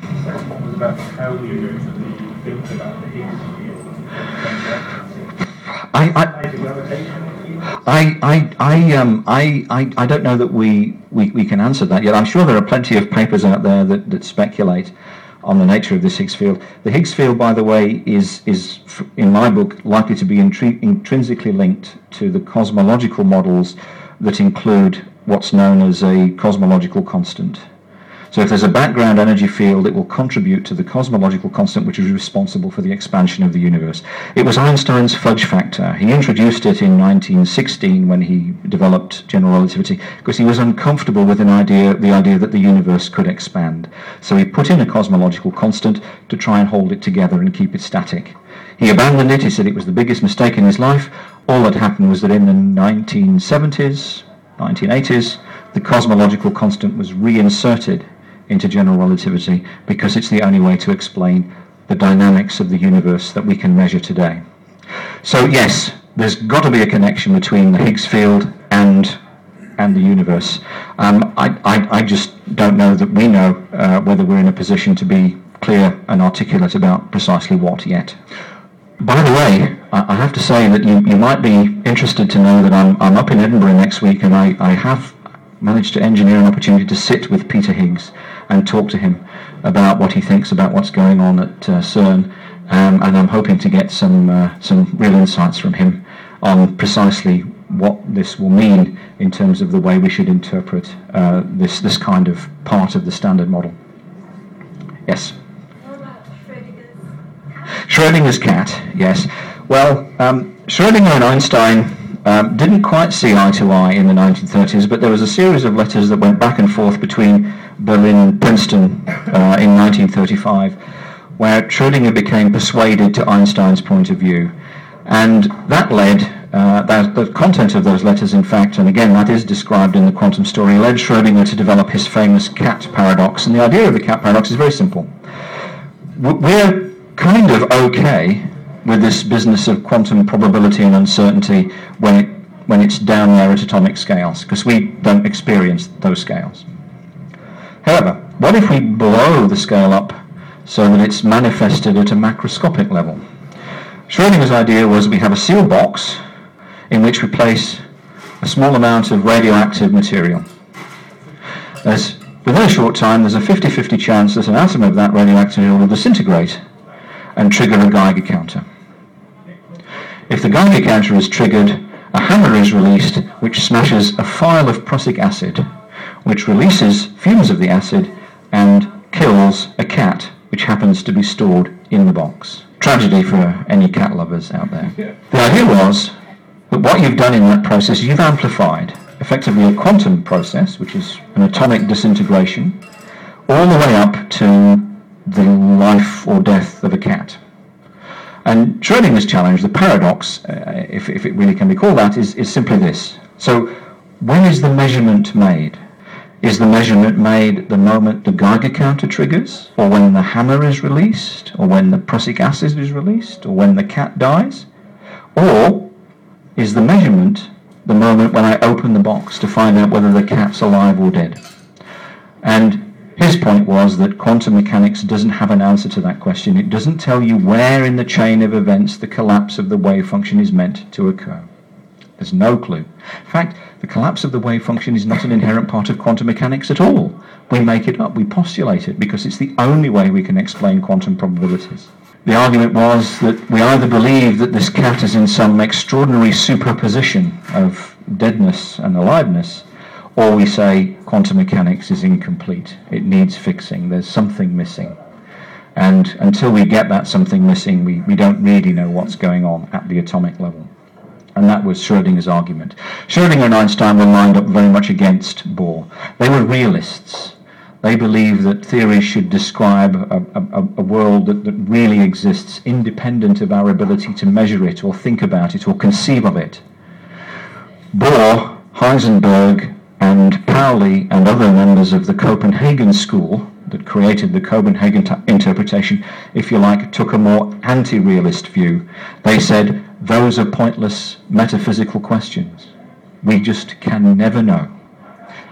I, I, I, I, um, I, I, I don't know that we, we, we can answer that yet. I'm sure there are plenty of papers out there that, that speculate on the nature of this Higgs field. The Higgs field, by the way, is, is in my book likely to be intri- intrinsically linked to the cosmological models that include what's known as a cosmological constant. So if there's a background energy field, it will contribute to the cosmological constant which is responsible for the expansion of the universe. It was Einstein's fudge factor. He introduced it in 1916 when he developed general relativity because he was uncomfortable with an idea, the idea that the universe could expand. So he put in a cosmological constant to try and hold it together and keep it static. He abandoned it. He said it was the biggest mistake in his life. All that happened was that in the 1970s, 1980s, the cosmological constant was reinserted into general relativity because it's the only way to explain the dynamics of the universe that we can measure today. So yes, there's got to be a connection between the Higgs field and and the universe. Um, I, I, I just don't know that we know uh, whether we're in a position to be clear and articulate about precisely what yet. By the way, I have to say that you, you might be interested to know that I'm, I'm up in Edinburgh next week and I, I have managed to engineer an opportunity to sit with Peter Higgs and talk to him about what he thinks about what's going on at uh, CERN um, and I'm hoping to get some, uh, some real insights from him on precisely what this will mean in terms of the way we should interpret uh, this, this kind of part of the standard model. Yes? Schrodinger's cat, yes. Well, um, Schrodinger and Einstein um, didn't quite see eye to eye in the 1930s, but there was a series of letters that went back and forth between Berlin and Princeton uh, in 1935, where Schrodinger became persuaded to Einstein's point of view. And that led, uh, that, the content of those letters, in fact, and again that is described in the quantum story, led Schrodinger to develop his famous cat paradox. And the idea of the cat paradox is very simple. We're kind of okay with this business of quantum probability and uncertainty when it when it's down there at atomic scales because we don't experience those scales. However, what if we blow the scale up so that it's manifested at a macroscopic level? Schrodinger's idea was we have a sealed box in which we place a small amount of radioactive material. There's, within a short time, there's a 50-50 chance that an atom of that radioactive material will disintegrate and trigger a Geiger counter. If the Geiger counter is triggered, a hammer is released which smashes a phial of prussic acid, which releases fumes of the acid and kills a cat which happens to be stored in the box. Tragedy for any cat lovers out there. The idea was that what you've done in that process, you've amplified effectively a quantum process, which is an atomic disintegration, all the way up to the life or death of a cat. And Schrodinger's challenge, the paradox, uh, if, if it really can be called that, is, is simply this. So when is the measurement made? Is the measurement made the moment the Geiger counter triggers, or when the hammer is released, or when the prussic acid is released, or when the cat dies? Or is the measurement the moment when I open the box to find out whether the cat's alive or dead? And his point was that quantum mechanics doesn't have an answer to that question. It doesn't tell you where in the chain of events the collapse of the wave function is meant to occur. There's no clue. In fact, the collapse of the wave function is not an inherent part of quantum mechanics at all. We make it up, we postulate it, because it's the only way we can explain quantum probabilities. The argument was that we either believe that this cat is in some extraordinary superposition of deadness and aliveness, or we say quantum mechanics is incomplete. It needs fixing. There's something missing. And until we get that something missing, we, we don't really know what's going on at the atomic level. And that was Schrodinger's argument. Schrodinger and Einstein were lined up very much against Bohr. They were realists. They believed that theories should describe a, a, a world that, that really exists independent of our ability to measure it or think about it or conceive of it. Bohr, Heisenberg, and Pauli and other members of the Copenhagen school that created the Copenhagen t- interpretation, if you like, took a more anti-realist view. They said those are pointless metaphysical questions. We just can never know.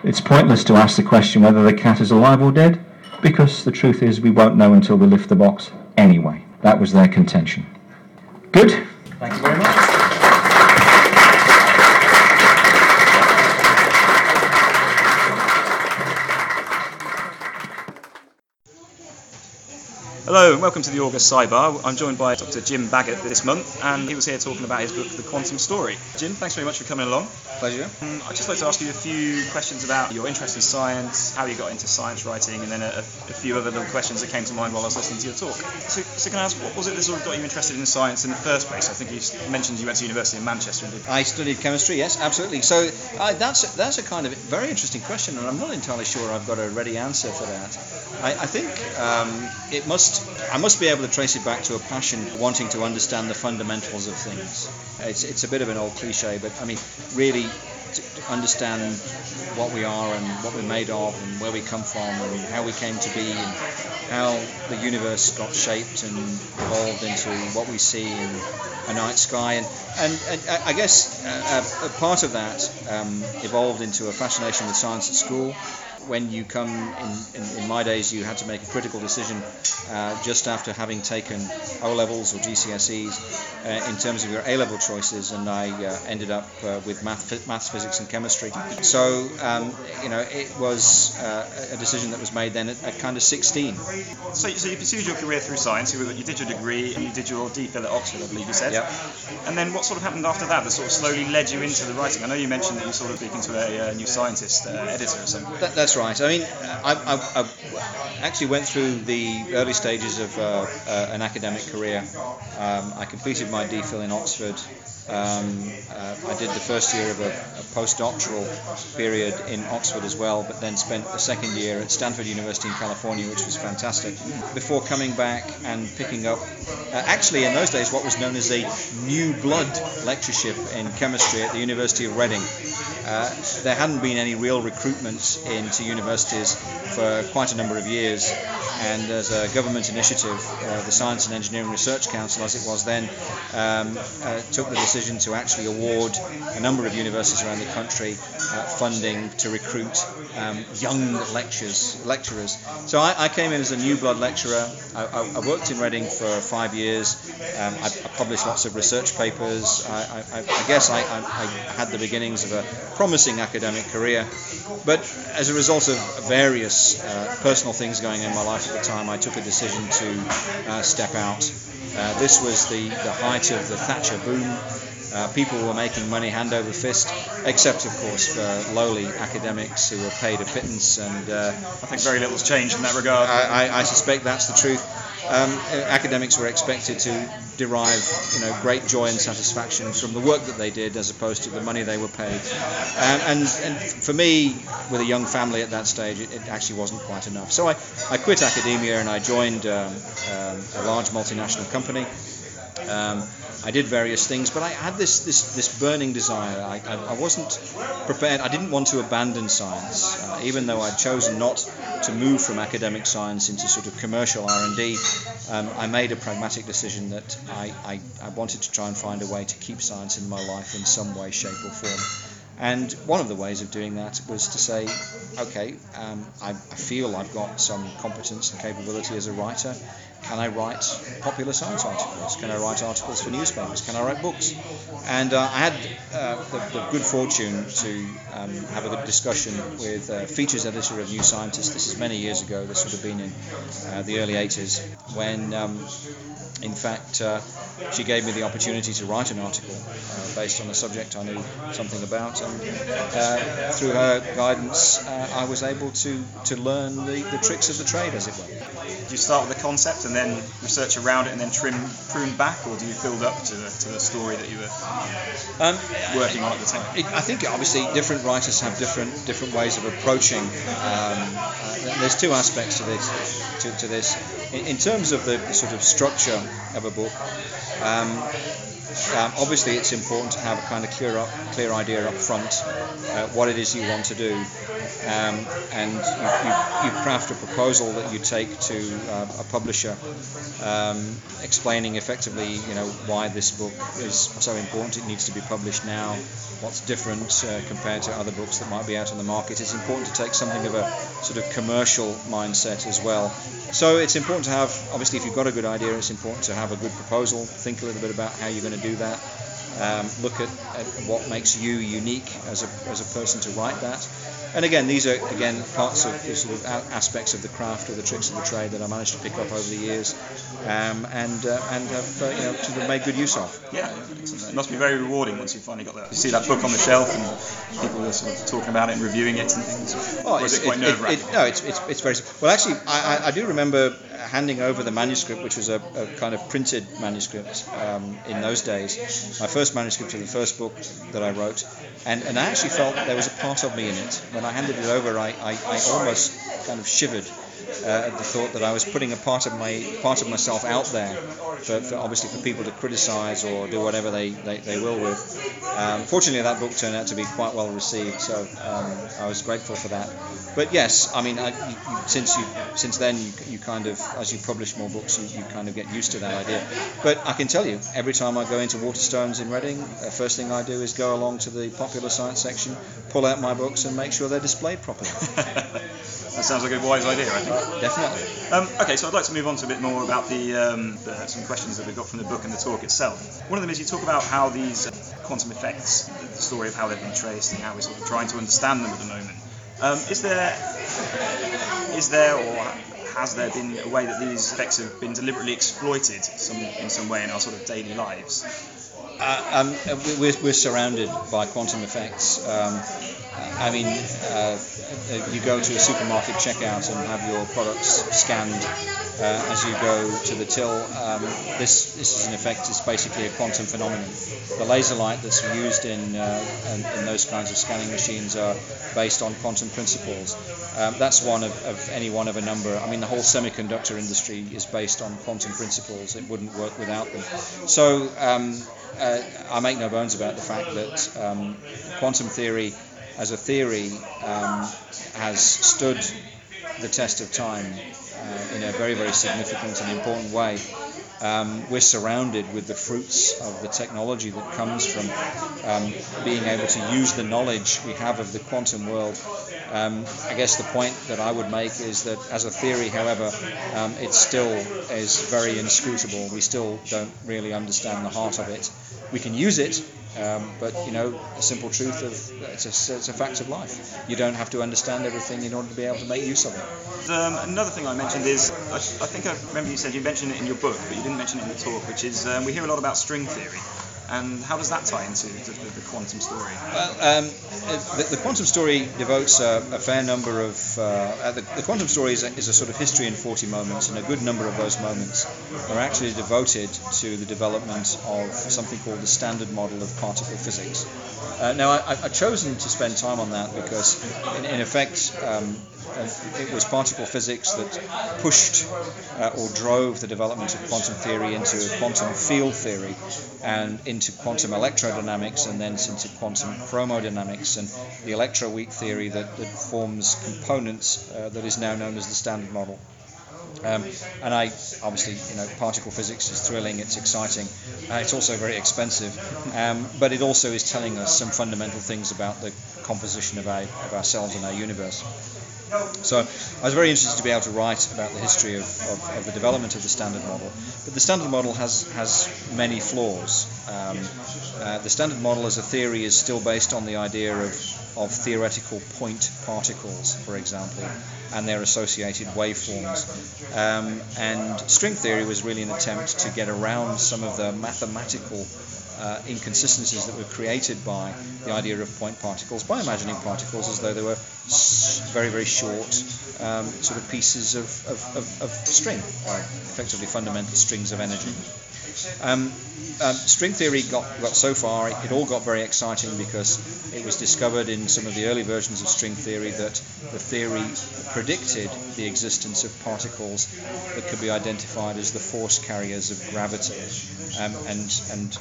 It's pointless to ask the question whether the cat is alive or dead, because the truth is we won't know until we lift the box anyway. That was their contention. Good? Thank you very much. Hello and welcome to the August SciBar. I'm joined by Dr. Jim Baggott this month, and he was here talking about his book, The Quantum Story. Jim, thanks very much for coming along. Pleasure. Um, I'd just like to ask you a few questions about your interest in science, how you got into science writing, and then a, a few other little questions that came to mind while I was listening to your talk. So, so can I ask, what was it that sort of got you interested in science in the first place? I think you mentioned you went to university in Manchester and did. I studied chemistry, yes, absolutely. So uh, that's a, that's a kind of very interesting question, and I'm not entirely sure I've got a ready answer for that. I, I think um, it must I must be able to trace it back to a passion wanting to understand the fundamentals of things. It's, it's a bit of an old cliche, but I mean, really to understand what we are and what we're made of and where we come from and how we came to be and how the universe got shaped and evolved into what we see in a night sky. And, and, and uh, I guess a, a part of that um, evolved into a fascination with science at school when you come in, in, in, my days, you had to make a critical decision uh, just after having taken O levels or GCSEs uh, in terms of your A level choices, and I uh, ended up uh, with math, maths, physics, and chemistry. So, um, you know, it was uh, a decision that was made then at, at kind of 16. So, so, you pursued your career through science. You, you, did your degree and you did your DPhil at Oxford, I believe you said. Yep. And then what sort of happened after that that sort of slowly led you into the writing? I know you mentioned that you sort of speaking to a, a New Scientist uh, editor or something. That, that's right. I mean, I, I, I, actually went through the early stages of uh, uh, an academic career. Um, I completed my DPhil in Oxford. Um, uh, I did the first year of a, a, postdoctoral period in Oxford as well, but then spent the second year at Stanford University in California, which was fantastic. Before coming back and picking up, uh, actually in those days, what was known as a new blood lectureship in chemistry at the University of Reading. Uh, there hadn't been any real recruitments into universities for quite a number of years, and as a government initiative, uh, the Science and Engineering Research Council, as it was then, um, uh, took the decision to actually award a number of universities around the country uh, funding to recruit um, young lectures, lecturers. So I, I, came in as a new blood lecturer. I, I, I worked in Reading for five years. Um, I, published lots of research papers. I, guess I, had the beginnings of a promising academic career. But as a result of various uh, personal things going on in my life at the time, I took a decision to uh, step out. Uh, this was the, the height of the Thatcher boom. Uh, people were making money hand over fist, except, of course, for lowly academics who were paid a pittance. And uh, I think very little's changed in that regard. I, I, I suspect that's the truth. Um, academics were expected to derive, you know, great joy and satisfaction from the work that they did, as opposed to the money they were paid. Um, and, and for me, with a young family at that stage, it, it actually wasn't quite enough. So I, I quit academia and I joined um, um a large multinational company Um, I did various things, but I had this this, this burning desire. I, I, I wasn't prepared. I didn't want to abandon science, uh, even though I'd chosen not to move from academic science into sort of commercial R&D. Um, I made a pragmatic decision that I, I, I wanted to try and find a way to keep science in my life in some way, shape, or form. And one of the ways of doing that was to say, okay, um, I, I, feel I've got some competence and capability as a writer. Can I write popular science articles? Can I write articles for newspapers? Can I write books? And uh, I had uh, the, the, good fortune to um, have a good discussion with a features editor of New Scientist. This is many years ago. This would have been in uh, the early 80s when um, in fact, uh, she gave me the opportunity to write an article uh, based on a subject I knew something about, and uh, through her guidance, uh, I was able to, to learn the, the tricks of the trade, as it were. Do you start with the concept and then research around it and then trim prune back, or do you build up to the, to the story that you were um, working on at the time? I think obviously different writers have different different ways of approaching. Um, uh, there's two aspects to this. To, to this, in, in, terms of the sort of structure of a book. Um, um, obviously, it's important to have a kind of clear, up, clear idea up front uh, what it is you want to do, um, and you, you, you, craft a proposal that you take to uh, a publisher, um, explaining effectively, you know, why this book is so important. It needs to be published now. What's different uh, compared to other books that might be out on the market? It's important to take something of a sort of commercial mindset as well. So it's important to have, obviously, if you've got a good idea, it's important to have a good proposal. Think a little bit about how you're going to do that. Um, look at, at, what makes you unique as a, as a person to write that. And again, these are again parts of the sort of aspects of the craft or the tricks of the trade that I managed to pick up over the years, um, and uh, and have uh, you know sort of made good use of. Yeah, it must be very rewarding once you finally got that. You see that book on the shelf and people are sort of talking about it and reviewing it and things. Oh, it's, it quite it, it, no, it's, it's it's very well. Actually, I, I, I do remember handing over the manuscript, which was a, a kind of printed manuscript um, in those days, my first manuscript of the first book that I wrote, and, and I actually felt there was a part of me in it. When I handed it over, I, I, I almost kind of shivered uh, at the thought that I was putting a part of my part of myself out there, for, for obviously for people to criticise or do whatever they, they, they will with. Um, fortunately, that book turned out to be quite well received, so um, I was grateful for that. But yes, I mean, I, you, since you since then you, you kind of as you publish more books, you, you kind of get used to that idea. But I can tell you, every time I go into Waterstones in Reading, the first thing I do is go along to the popular science section, pull out my books, and make sure they're displayed properly. [laughs] That sounds like a wise idea, I think. Definitely. Um, okay, so I'd like to move on to a bit more about the, um, the, some questions that we've got from the book and the talk itself. One of them is you talk about how these uh, quantum effects, the story of how they've been traced and how we're sort of trying to understand them at the moment. Um, is there, is there, or has there been a way that these effects have been deliberately exploited some, in some way in our sort of daily lives? Uh, um, we're, we're, surrounded by quantum effects. Um, I mean, uh, you go to a supermarket checkout and have your products scanned uh, as you go to the till. Um, this, this is in effect is basically a quantum phenomenon. The laser light that's used in, uh, in, in, those kinds of scanning machines are based on quantum principles. Um, that's one of, of, any one of a number. I mean, the whole semiconductor industry is based on quantum principles. It wouldn't work without them. So um, uh, I make no bones about the fact that um, quantum theory as a theory um, has stood the test of time uh, in a very, very significant and important way. Um, we're surrounded with the fruits of the technology that comes from um, being able to use the knowledge we have of the quantum world. Um, I guess the point that I would make is that as a theory, however, um, it still is very inscrutable. We still don't really understand the heart of it. We can use it um, but you know, the simple truth of it's a, it's a fact of life. You don't have to understand everything in order to be able to make use of it. Um, another thing I mentioned is I, I, think I remember you said you mentioned it in your book, but you didn't mention it in the talk, which is um, we hear a lot about string theory. And how does that tie into the, the, the quantum story? Well, um, the, the, quantum story devotes a, a fair number of. Uh, uh the, quantum story is a, is a, sort of history in 40 moments, and a good number of those moments are actually devoted to the development of something called the standard model of particle physics. Uh, now, I, have chosen to spend time on that because, in, in effect, um, it was particle physics that pushed uh, or drove the development of quantum theory into quantum field theory and into quantum electrodynamics and then into quantum chromodynamics and the electroweak theory that, that forms components uh, that is now known as the Standard Model. Um, and I obviously, you know, particle physics is thrilling, it's exciting, uh, it's also very expensive, um, but it also is telling us some fundamental things about the composition of, our, of ourselves and our universe. So I was very interested to be able to write about the history of, of, of the development of the standard model. But the standard model has, has many flaws. Um, uh, the standard model as a theory is still based on the idea of, of theoretical point particles, for example, and their associated waveforms. Um, and string theory was really an attempt to get around some of the mathematical uh, inconsistencies that were created by the idea of point particles by imagining particles as though they were very, very short um, sort of pieces of, of, of, of string, or effectively fundamental strings of energy. Um, um, string theory got, got so far, it, it, all got very exciting because it was discovered in some of the early versions of string theory that the theory predicted the existence of particles that could be identified as the force carriers of gravity. Um, and, and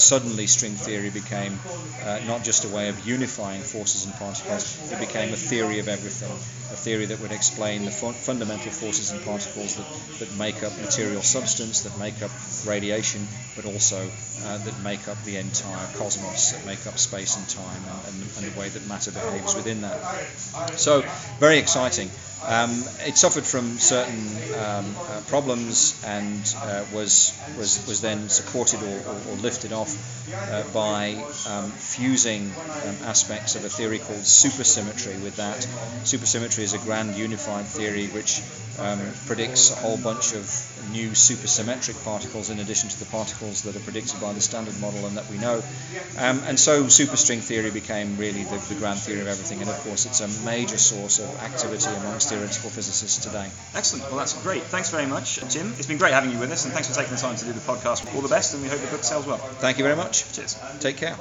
suddenly string theory became uh, not just a way of unifying forces and particles, it became a theory of everything, a theory that would explain the fundamental forces and particles that, that make up material substance, that make up radiation, but also uh, that make up the entire cosmos, that make up space and time, and, and, and the way that matter behaves within that. So, very exciting. Um, it suffered from certain um, uh, problems and uh, was, was, was then supported or, or, or lifted off uh, by um, fusing um, aspects of a theory called supersymmetry with that. Supersymmetry is a grand unified theory which um, predicts a whole bunch of new supersymmetric particles in addition to the particles that are predicted by the standard model and that we know. Um, and so superstring theory became really the, the grand theory of everything, and of course it's a major source of activity amongst theoretical physicists today. Excellent. Well, that's great. Thanks very much, Jim. It's been great having you with us, and thanks for taking the time to do the podcast. All the best, and we hope the book sells well. Thank you very much. Cheers. Take care.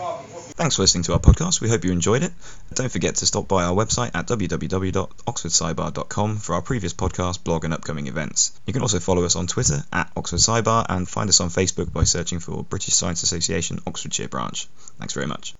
Thanks for listening to our podcast. We hope you enjoyed it. Don't forget to stop by our website at www.oxfordscibar.com for our previous podcast, blog, and upcoming events. You can also follow us on Twitter at Oxford SciBar and find us on Facebook by searching for British Science Association Oxfordshire branch. Thanks very much.